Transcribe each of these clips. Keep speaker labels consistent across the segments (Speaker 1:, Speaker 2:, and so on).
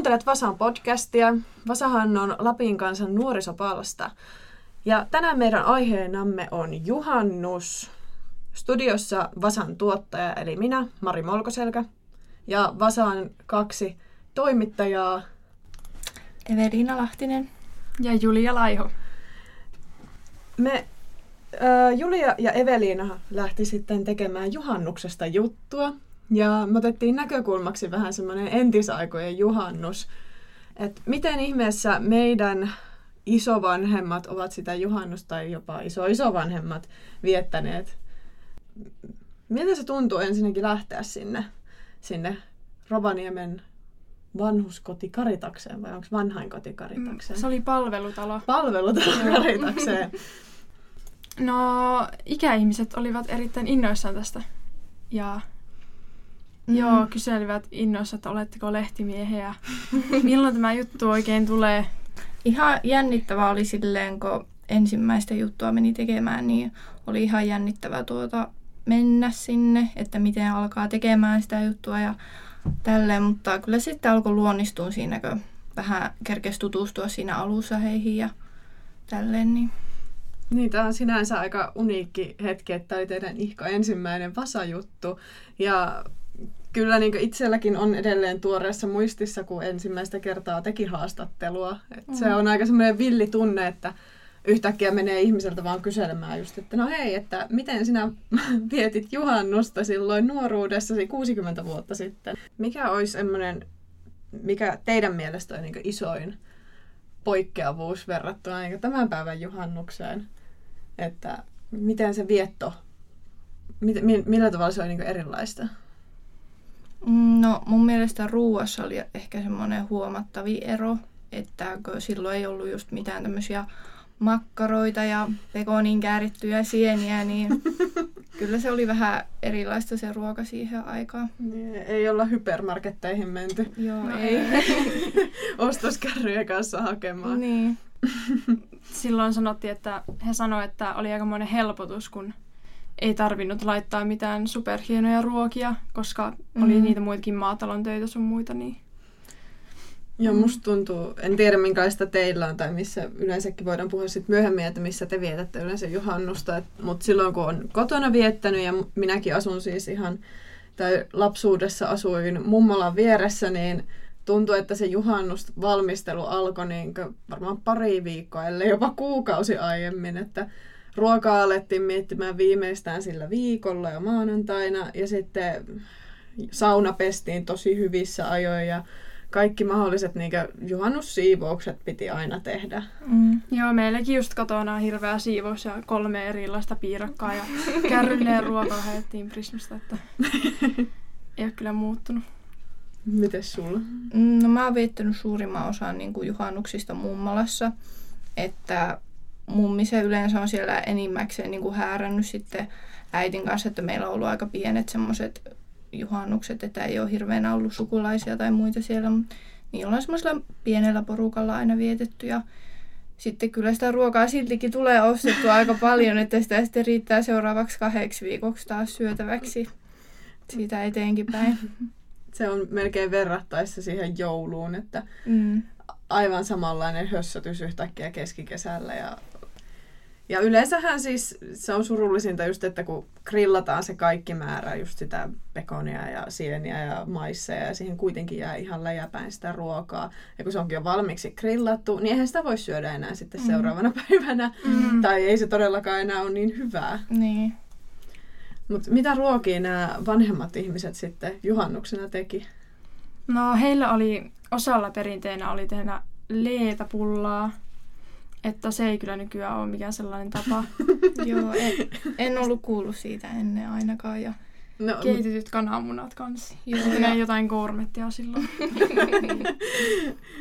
Speaker 1: Kuuntelet Vasan podcastia. Vasahan on Lapin kansan nuorisopalsta. Ja tänään meidän aiheenamme on juhannus. Studiossa Vasan tuottaja eli minä, Mari Molkoselkä. Ja Vasan kaksi toimittajaa.
Speaker 2: Evelina Lahtinen.
Speaker 3: Ja Julia Laiho.
Speaker 1: Me äh, Julia ja Evelina lähti sitten tekemään juhannuksesta juttua. Ja me otettiin näkökulmaksi vähän semmoinen entisaikojen juhannus. Että miten ihmeessä meidän isovanhemmat ovat sitä juhannusta tai jopa iso-isovanhemmat viettäneet. Miltä se tuntuu ensinnäkin lähteä sinne, sinne Rovaniemen vanhuskoti Karitakseen vai onko vanhainkoti Karitakseen?
Speaker 3: Se oli palvelutalo.
Speaker 1: Palvelutalo Karitakseen.
Speaker 3: No, ikäihmiset olivat erittäin innoissaan tästä. Ja mm. joo, kyselivät innoissa, että oletteko lehtimiehiä. Milloin tämä juttu oikein tulee?
Speaker 2: Ihan jännittävää oli silleen, kun ensimmäistä juttua meni tekemään, niin oli ihan jännittävää tuota mennä sinne, että miten alkaa tekemään sitä juttua ja tälleen, mutta kyllä sitten alkoi luonnistua siinä, kun vähän kerkesi tutustua siinä alussa heihin ja tälleen. Niin.
Speaker 1: Niin, tämä on sinänsä aika uniikki hetki, että tämä oli teidän ihko ensimmäinen vasajuttu. Ja kyllä niin itselläkin on edelleen tuoreessa muistissa, kun ensimmäistä kertaa teki haastattelua. Et mm. Se on aika semmoinen villi tunne, että yhtäkkiä menee ihmiseltä vaan kyselemään just, että no hei, että miten sinä vietit juhannusta silloin nuoruudessasi 60 vuotta sitten? Mikä olisi semmoinen, mikä teidän mielestä on niin isoin poikkeavuus verrattuna niin tämän päivän juhannukseen? Että miten se vietto, millä tavalla se on niin erilaista?
Speaker 2: No mun mielestä ruuassa oli ehkä semmoinen huomattavi ero, että silloin ei ollut just mitään tämmöisiä makkaroita ja pekonin käärittyjä sieniä, niin kyllä se oli vähän erilaista se ruoka siihen aikaan.
Speaker 1: Niin, ei olla hypermarketteihin menty.
Speaker 2: Joo, no ei.
Speaker 1: Ostoskärryjen kanssa hakemaan.
Speaker 2: Niin.
Speaker 3: Silloin sanottiin, että he sanoivat, että oli aika monen helpotus, kun ei tarvinnut laittaa mitään superhienoja ruokia, koska mm. oli niitä muitakin maatalon töitä sun muita, niin
Speaker 1: Joo, musta tuntuu, en tiedä minkälaista teillä on tai missä yleensäkin voidaan puhua sit myöhemmin, että missä te vietätte yleensä juhannusta. Mutta silloin kun on kotona viettänyt ja minäkin asun siis ihan, tai lapsuudessa asuin mummolan vieressä, niin tuntuu, että se juhannusvalmistelu alkoi niin varmaan pari viikkoa, ellei jopa kuukausi aiemmin, että ruokaa alettiin miettimään viimeistään sillä viikolla ja maanantaina ja sitten sauna pestiin tosi hyvissä ajoin ja kaikki mahdolliset niin juhannussiivoukset piti aina tehdä.
Speaker 3: Mm. Joo, meilläkin just kotona on hirveä siivous ja kolme erilaista piirakkaa ja kärryneen ruokaa haettiin Prismasta, että ei ole kyllä muuttunut.
Speaker 1: Mites sulla?
Speaker 2: No mä oon viettänyt suurimman osan niin kuin juhannuksista mummalassa, että mummi se yleensä on siellä enimmäkseen niin kuin häärännyt sitten äitin kanssa, että meillä on ollut aika pienet semmoiset juhannukset, että ei ole hirveän ollut sukulaisia tai muita siellä. Niin ollaan semmoisella pienellä porukalla aina vietetty ja sitten kyllä sitä ruokaa siltikin tulee ostettua aika paljon, että sitä sitten riittää seuraavaksi kahdeksi viikoksi taas syötäväksi siitä eteenkin päin.
Speaker 1: Se on melkein verrattaessa siihen jouluun, että mm. aivan samanlainen hössötys yhtäkkiä keskikesällä ja ja yleensähän siis se on surullisinta just, että kun grillataan se kaikki määrä, just sitä pekonia ja sieniä ja maisseja ja siihen kuitenkin jää ihan läjäpäin sitä ruokaa. Ja kun se onkin jo valmiiksi grillattu, niin eihän sitä voi syödä enää sitten mm. seuraavana päivänä. Mm. Tai ei se todellakaan enää ole niin hyvää.
Speaker 2: Niin.
Speaker 1: Mutta mitä ruokia nämä vanhemmat ihmiset sitten juhannuksena teki?
Speaker 3: No heillä oli, osalla perinteenä oli tehdä leetäpullaa, että se ei kyllä nykyään ole mikään sellainen tapa.
Speaker 2: Joo, en, en ollut kuullut siitä ennen ainakaan. Ja
Speaker 3: no, keitetyt kananmunat kanssa. Joo, ja jotain gourmettia silloin.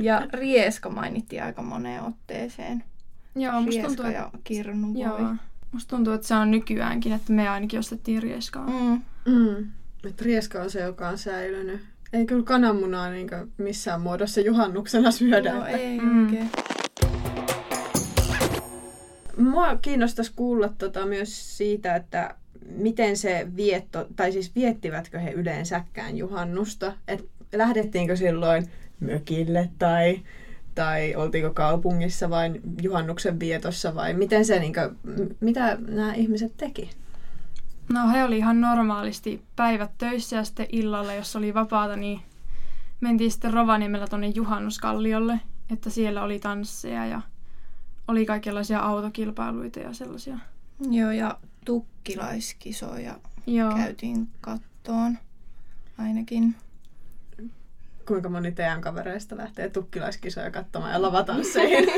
Speaker 2: ja rieska mainittiin aika moneen otteeseen.
Speaker 3: Joo, musta tuntuu,
Speaker 2: ja kirnu voi. Joo.
Speaker 3: Musta tuntuu, että se on nykyäänkin, että me ainakin ostettiin rieskaa.
Speaker 1: Mm. Mm. Että rieska on se, joka on säilynyt. Ei kyllä kananmunaa niin missään muodossa juhannuksena syödä.
Speaker 2: Joo, että... ei mm. oikein.
Speaker 1: Mua kiinnostaisi kuulla tota myös siitä, että miten se vietto, tai siis viettivätkö he yleensäkään juhannusta? Et lähdettiinkö silloin mökille tai, tai oltiinko kaupungissa vai juhannuksen vietossa vai miten se, niin kuin, mitä nämä ihmiset teki?
Speaker 3: No he oli ihan normaalisti päivät töissä ja sitten illalla, jos oli vapaata, niin mentiin sitten Rovaniemellä tuonne Juhannuskalliolle, että siellä oli tansseja ja oli kaikenlaisia autokilpailuita ja sellaisia.
Speaker 2: Joo, ja tukkilaiskisoja
Speaker 3: Joo.
Speaker 2: käytiin kattoon ainakin.
Speaker 1: Kuinka moni teidän kavereista lähtee tukkilaiskisoja katsomaan ja lavatansseihin?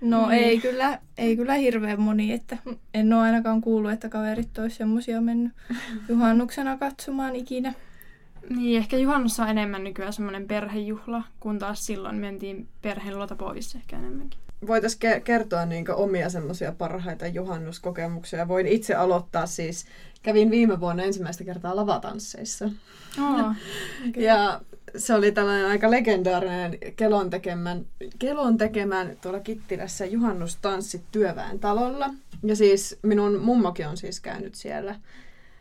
Speaker 2: No ei kyllä, ei kyllä hirveän moni, että en ole ainakaan kuullut, että kaverit olisi semmoisia mennyt juhannuksena katsomaan ikinä.
Speaker 3: Niin, ehkä juhannus on enemmän nykyään semmoinen perhejuhla, kun taas silloin mentiin perheen luota pois ehkä enemmänkin.
Speaker 1: Voitaisiin ke- kertoa niin omia semmoisia parhaita juhannuskokemuksia. Voin itse aloittaa siis. Kävin viime vuonna ensimmäistä kertaa lavatansseissa.
Speaker 3: Oo,
Speaker 1: Ja se oli tällainen aika legendaarinen Kelon tekemän, Kelon tekemän tuolla Kittilässä juhannustanssit työväen talolla. Ja siis minun mummokin on siis käynyt siellä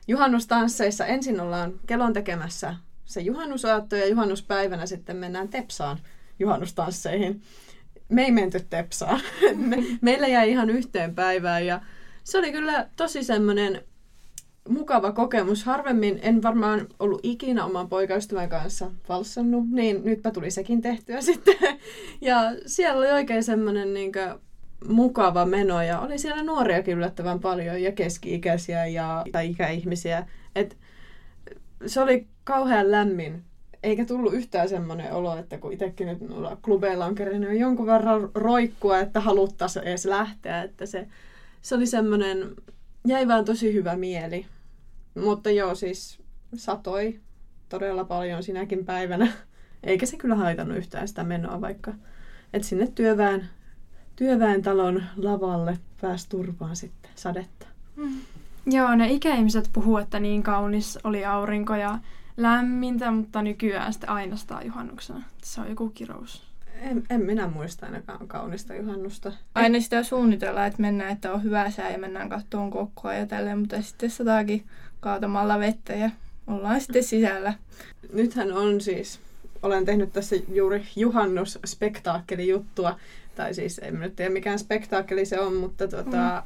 Speaker 1: juhannustansseissa. Ensin ollaan Kelon tekemässä se juhannusaatto ja juhannuspäivänä sitten mennään Tepsaan juhannustansseihin. Me ei menty Tepsaan. Me, meillä jäi ihan yhteen päivään ja se oli kyllä tosi semmoinen mukava kokemus. Harvemmin en varmaan ollut ikinä oman poikaystävän kanssa valssannut, niin nytpä tuli sekin tehtyä sitten. Ja siellä oli oikein semmoinen niin mukava meno ja oli siellä nuoriakin yllättävän paljon ja keski-ikäisiä ja tai ikäihmisiä. Et se oli kauhean lämmin. Eikä tullut yhtään semmoinen olo, että kun itsekin nyt klubeilla on kerännyt jo jonkun verran roikkua, että haluttaisiin edes lähteä. Että se, se oli semmoinen, jäi vaan tosi hyvä mieli. Mutta joo, siis satoi todella paljon sinäkin päivänä. Eikä se kyllä haitannut yhtään sitä menoa, vaikka että sinne työväen, työväen talon lavalle pääsi turvaan sitten sadetta.
Speaker 3: Joo, ne ikäihmiset puhuu, että niin kaunis oli aurinko ja lämmintä, mutta nykyään sitten ainoastaan juhannuksena. Se on joku kirous.
Speaker 1: En, en minä muista ainakaan kaunista juhannusta.
Speaker 2: Aina sitä suunnitellaan, että mennään, että on hyvä sää ja mennään kattoon kokkoa ja tälleen, mutta sitten sataakin kaatamalla vettä ja ollaan sitten sisällä.
Speaker 1: Nythän on siis, olen tehnyt tässä juuri juhannusspektaakkelijuttua, tai siis en nyt tiedä mikään spektaakkeli se on, mutta tota,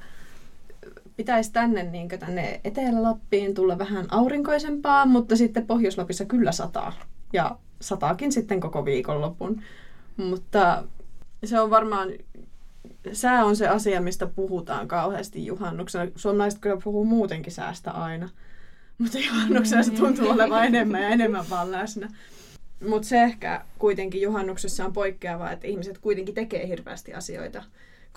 Speaker 1: pitäisi tänne, niin tänne Etelä-Lappiin tulla vähän aurinkoisempaa, mutta sitten Pohjois-Lapissa kyllä sataa. Ja sataakin sitten koko viikonlopun. Mutta se on varmaan, sää on se asia, mistä puhutaan kauheasti juhannuksena. Suomalaiset kyllä puhuu muutenkin säästä aina. Mutta juhannuksena se tuntuu olevan enemmän ja enemmän vaan läsnä. Mutta se ehkä kuitenkin juhannuksessa on poikkeavaa, että ihmiset kuitenkin tekee hirveästi asioita,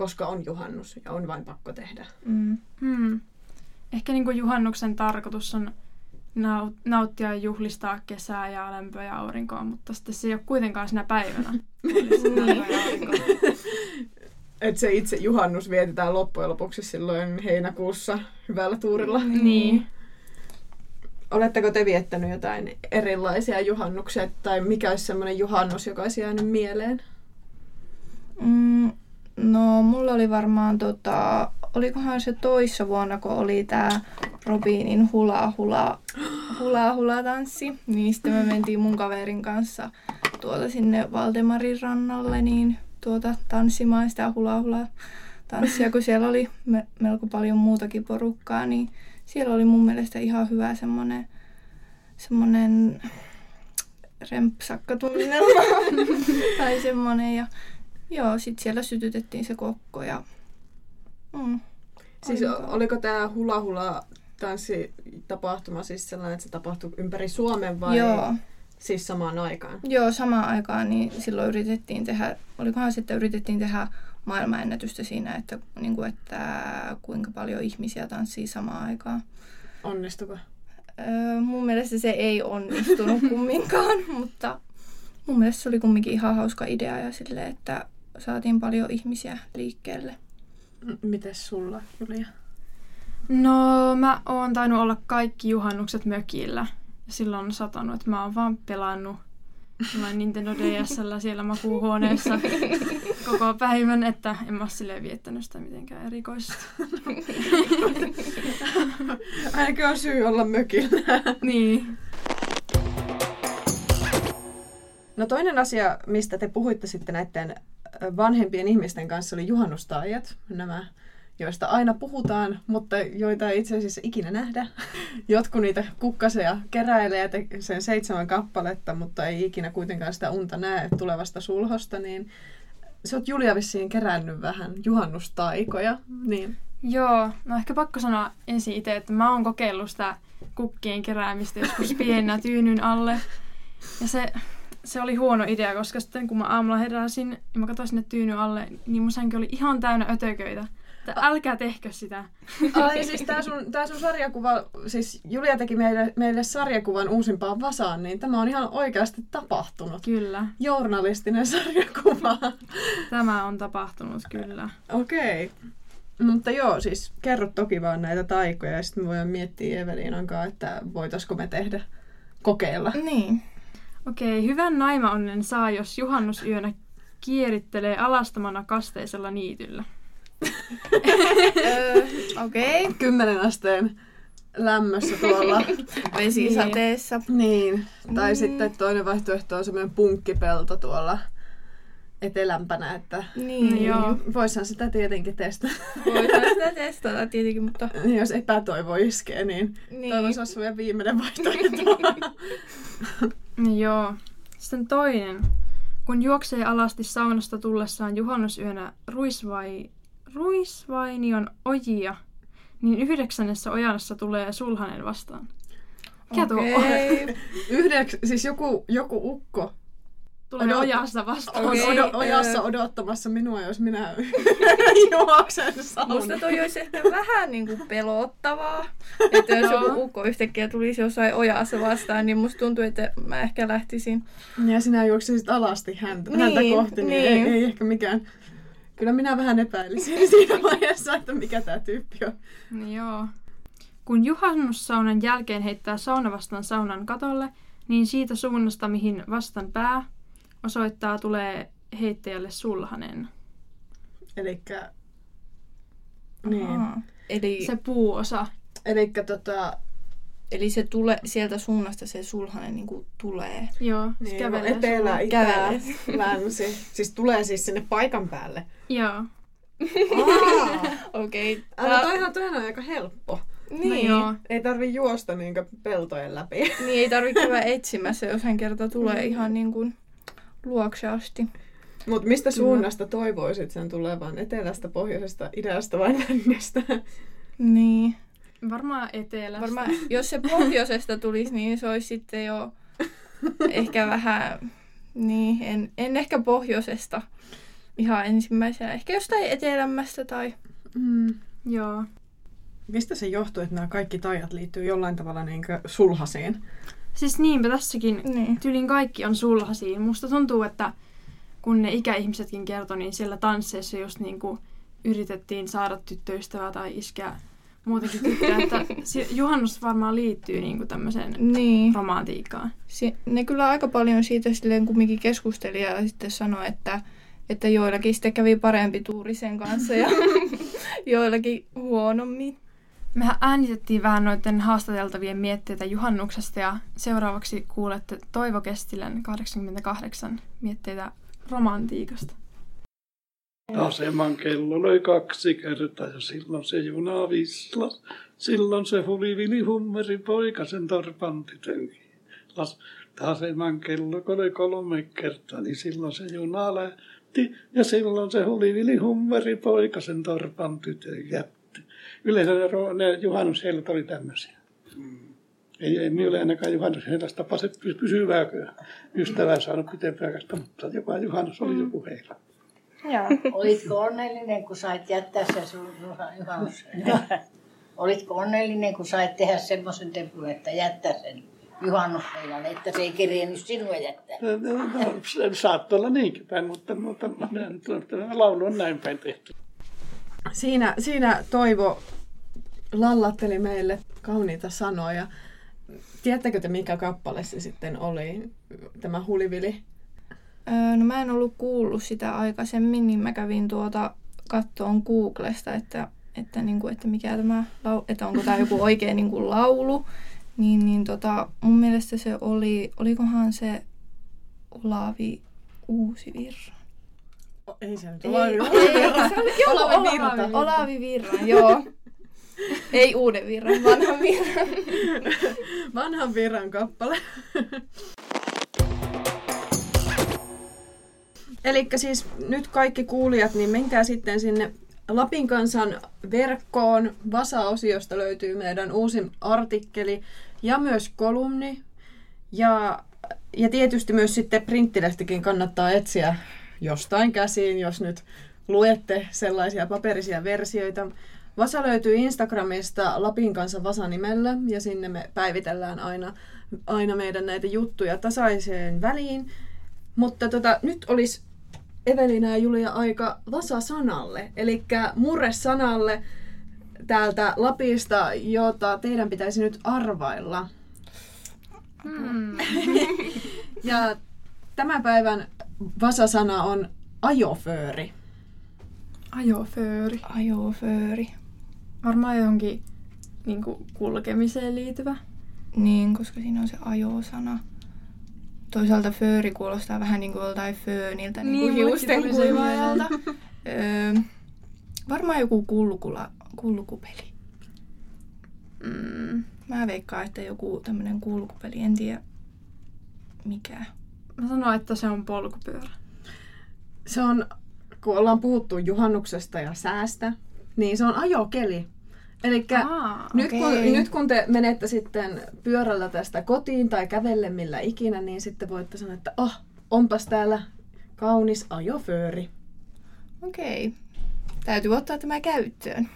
Speaker 1: koska on juhannus ja on vain pakko tehdä.
Speaker 2: Mm.
Speaker 3: Hmm. Ehkä niin kuin juhannuksen tarkoitus on nau- nauttia ja juhlistaa kesää ja lämpöä ja aurinkoa, mutta sitten se ei ole kuitenkaan sinä päivänä. Aurinko.
Speaker 1: Et se itse juhannus vietetään loppujen lopuksi silloin heinäkuussa hyvällä tuurilla.
Speaker 3: Niin.
Speaker 1: Oletteko te viettänyt jotain erilaisia juhannuksia tai mikä olisi semmoinen juhannus, joka olisi jäänyt mieleen?
Speaker 2: Mm, no, mulla oli varmaan tota, olikohan se toissa vuonna, kun oli tää Robinin hula hula, hula hula tanssi, niin sitten me mentiin mun kaverin kanssa tuota sinne Valdemarin rannalle, niin tuota tanssimaan sitä hula hula tanssia, kun siellä oli me, melko paljon muutakin porukkaa, niin siellä oli mun mielestä ihan hyvä semmonen, semmonen rempsakkatunnelma tai semmonen ja Joo, sitten siellä sytytettiin se kokko ja... Mm,
Speaker 1: Siis oliko tämä hula hula tanssitapahtuma siis sellainen, että se tapahtui ympäri Suomen vai
Speaker 2: Joo,
Speaker 1: siis samaan aikaan?
Speaker 2: joo, samaan aikaan niin silloin yritettiin tehdä, olikohan sitten yritettiin tehdä maailmanennätystä siinä, että, niin kuin, että kuinka paljon ihmisiä tanssii samaan aikaan.
Speaker 1: Onnistuko?
Speaker 2: Öö, mun mielestä se ei onnistunut kumminkaan, mutta mun mielestä se oli kumminkin ihan hauska idea ja sille, että saatiin paljon ihmisiä liikkeelle.
Speaker 1: M- Mites sulla, Julia?
Speaker 3: No, mä oon tainnut olla kaikki juhannukset mökillä. Silloin on satanut, että mä oon vaan pelannut jollain Nintendo DSllä siellä makuuhuoneessa koko päivän, että en mä oo silleen viettänyt sitä mitenkään erikoisesti.
Speaker 1: Ainakin on syy olla mökillä.
Speaker 3: niin.
Speaker 1: No toinen asia, mistä te puhuitte sitten näiden vanhempien ihmisten kanssa, oli juhannustaajat. Nämä joista aina puhutaan, mutta joita ei itse asiassa ikinä nähdä. Jotkut niitä kukkaseja keräilee sen seitsemän kappaletta, mutta ei ikinä kuitenkaan sitä unta näe tulevasta sulhosta, niin sä oot Julia vissiin kerännyt vähän juhannustaikoja, niin...
Speaker 3: Joo, no ehkä pakko sanoa ensin itse, että mä oon kokeillut sitä kukkien keräämistä joskus pienenä tyynyn alle. Ja se, se oli huono idea, koska sitten kun mä aamulla heräsin ja mä katsoin sinne tyynyn alle, niin mun sänky oli ihan täynnä ötököitä. Että älkää tehkö sitä.
Speaker 1: Ai siis tää sun, tää sun sarjakuva, siis Julia teki meille, meille sarjakuvan uusimpaan Vasaan, niin tämä on ihan oikeasti tapahtunut.
Speaker 3: Kyllä.
Speaker 1: Journalistinen sarjakuva.
Speaker 3: Tämä on tapahtunut, kyllä.
Speaker 1: Okei. Okay. Mutta joo, siis kerro toki vaan näitä taikoja ja sitten me voidaan miettiä Eveliinan kanssa, että voitaisiko me tehdä, kokeilla.
Speaker 2: Niin.
Speaker 3: Okei, okay, hyvän naima onnen saa, jos juhannusyönä kierittelee alastamana kasteisella niityllä.
Speaker 2: Okei. Okay.
Speaker 1: Kymmenen asteen lämmössä tuolla.
Speaker 2: Vesisateessa.
Speaker 1: Niin. Tai mm. sitten toinen vaihtoehto on semmoinen punkkipelto tuolla etelämpänä, että
Speaker 2: niin, niin joo.
Speaker 1: voisihan sitä tietenkin testata.
Speaker 2: Voisihan sitä testata tietenkin, mutta...
Speaker 1: Jos epätoivo iskee, niin, niin. toivoisi olisi meidän viimeinen vaihtoehto.
Speaker 3: joo. Sitten toinen. Kun juoksee alasti saunasta tullessaan juhannusyönä ruis vai Ruisvainion ojia, niin yhdeksännessä ojassa tulee sulhanen vastaan.
Speaker 1: Mikä okay. tuo on? Yhdeks, siis joku, joku ukko
Speaker 3: tulee Odot... ojassa vastaan.
Speaker 1: Okay. Odo, ojassa odottamassa minua, jos minä juoksen saunaan.
Speaker 2: Musta toi olisi ehkä vähän niin kuin pelottavaa. Että jos joku ukko yhtäkkiä tulisi jossain ojassa vastaan, niin musta tuntuu, että mä ehkä lähtisin.
Speaker 1: Ja sinä juoksisit alasti häntä, niin, häntä kohti, niin, niin. Ei, ei ehkä mikään Kyllä minä vähän epäilisin siinä vaiheessa, että mikä tämä tyyppi on.
Speaker 3: Niin joo. Kun juhannussaunan jälkeen heittää sauna vastaan saunan katolle, niin siitä suunnasta, mihin vastan pää osoittaa, tulee heittäjälle sulhanen.
Speaker 1: Elikkä... Niin.
Speaker 2: Eli...
Speaker 3: Se puuosa.
Speaker 1: Eli tota,
Speaker 2: Eli se tule, sieltä suunnasta se sulhanen niin kuin tulee.
Speaker 3: Joo, se
Speaker 1: niin,
Speaker 3: kävelee.
Speaker 1: Etelä, itä, länsi. Siis tulee siis sinne paikan päälle.
Speaker 3: Joo.
Speaker 2: Okei.
Speaker 1: Okay. No toihan, toihan on aika helppo.
Speaker 2: Niin.
Speaker 1: No, joo. Ei tarvi juosta niin peltojen läpi.
Speaker 2: Niin, ei tarvi käydä etsimässä, jos hän kerta tulee mm. ihan niin kuin luokse asti.
Speaker 1: Mutta mistä suunnasta toivoisit sen tulevan? Etelästä, pohjoisesta, idästä vai lännestä?
Speaker 2: Niin.
Speaker 3: Varmaan etelästä.
Speaker 2: Varmaan, jos se pohjoisesta tulisi, niin se olisi sitten jo ehkä vähän, niin, en, en ehkä pohjoisesta ihan ensimmäisenä. Ehkä jostain etelämmästä tai...
Speaker 3: Mm, joo.
Speaker 1: Mistä se johtuu, että nämä kaikki tajat liittyy jollain tavalla niin sulhasiin?
Speaker 3: Siis niinpä tässäkin niin. tyylin kaikki on sulhasiin. Musta tuntuu, että kun ne ikäihmisetkin kertoi, niin siellä tansseissa just niin kuin yritettiin saada tyttöystävää tai iskeä muutenkin tyttöä, että juhannus varmaan liittyy niin kuin tämmöiseen niin. romantiikkaan.
Speaker 2: Si- ne kyllä aika paljon siitä silleen kumminkin keskusteli ja sitten sanoi, että, että joillakin sitten kävi parempi tuuri sen kanssa ja joillakin huonommin.
Speaker 3: Mehän äänitettiin vähän noiden haastateltavien mietteitä juhannuksesta ja seuraavaksi kuulette Toivo Kestilän 88 mietteitä romantiikasta.
Speaker 4: Aseman kello löi kaksi kertaa ja silloin se juna vislas. Silloin se hulivili hummeri poikasen torpan tytönkin. Aseman kello löi kolme kertaa, niin silloin se juna lähti. Ja silloin se hulivili hummeri poikasen torpan tytön jätti. Yleensä ne, ne juhannushellat oli tämmöisiä. Mm. Ei, ei minulle ainakaan juhannusheilasta tapa pysyvää ystävää saanut pitempääkästä, mutta jopa juhannus oli joku heillä.
Speaker 5: Joo. Olitko onnellinen, kun sait jättää sen sun juhannus? Olitko onnellinen, kun sait tehdä semmoisen tempun, että jättää sen juhannuspeilan, että se ei kerennyt sinua jättää? No,
Speaker 4: no, no saattoi olla niinkin päin, mutta, mutta laulu on näin päin tehty.
Speaker 1: Siinä, siinä Toivo lallatteli meille kauniita sanoja. Tiedättekö te, mikä kappale se sitten oli, tämä hulivili?
Speaker 2: Öö, no mä en ollut kuullut sitä aikaisemmin, niin mä kävin tuota kattoon Googlesta, että, että, niin kuin, että mikä tämä, että onko tämä joku oikein niin kuin laulu. Niin, niin tota, mun mielestä se oli, olikohan se Olavi Uusivirran.
Speaker 1: Ei se nyt Olavi Virta.
Speaker 2: joo,
Speaker 1: Olavi Virta.
Speaker 2: Virta. Olavi Virran, joo. Ei uuden virran, vanhan virran.
Speaker 1: Vanhan virran kappale. Eli siis nyt kaikki kuulijat, niin menkää sitten sinne Lapin kansan verkkoon. Vasa-osiosta löytyy meidän uusin artikkeli ja myös kolumni. Ja, ja tietysti myös sitten printtilehtikin kannattaa etsiä jostain käsiin, jos nyt luette sellaisia paperisia versioita. Vasa löytyy Instagramista Lapin kanssa Vasa-nimellä ja sinne me päivitellään aina, aina meidän näitä juttuja tasaiseen väliin. Mutta tota, nyt olisi Evelina ja Julia aika Vasa-sanalle, eli murresanalle täältä Lapista, jota teidän pitäisi nyt arvailla.
Speaker 3: Hmm.
Speaker 1: Ja tämän päivän Vasa-sana on ajofööri.
Speaker 3: Ajofööri.
Speaker 2: Ajofööri.
Speaker 3: Varmaan johonkin niin kuin kulkemiseen liittyvä.
Speaker 2: Niin, koska siinä on se ajosana. Toisaalta fööri kuulostaa vähän niin kuin joltain fööniltä, niin,
Speaker 3: Niin,
Speaker 2: kuin
Speaker 3: mullekin
Speaker 2: hiusten kuivaajalta. öö, varmaan joku kulkula, kulkupeli.
Speaker 3: Mm.
Speaker 2: Mä veikkaan, että joku tämmönen kulkupeli, en tiedä mikä.
Speaker 3: Mä sanoin, että se on polkupyörä.
Speaker 1: Se on, kun ollaan puhuttu juhannuksesta ja säästä, niin se on ajokeli. Eli nyt, kun,
Speaker 2: okei.
Speaker 1: nyt kun te menette sitten pyörällä tästä kotiin tai kävelle millä ikinä, niin sitten voitte sanoa, että oh, onpas täällä kaunis ajofööri.
Speaker 2: Okei. Täytyy ottaa tämä käyttöön.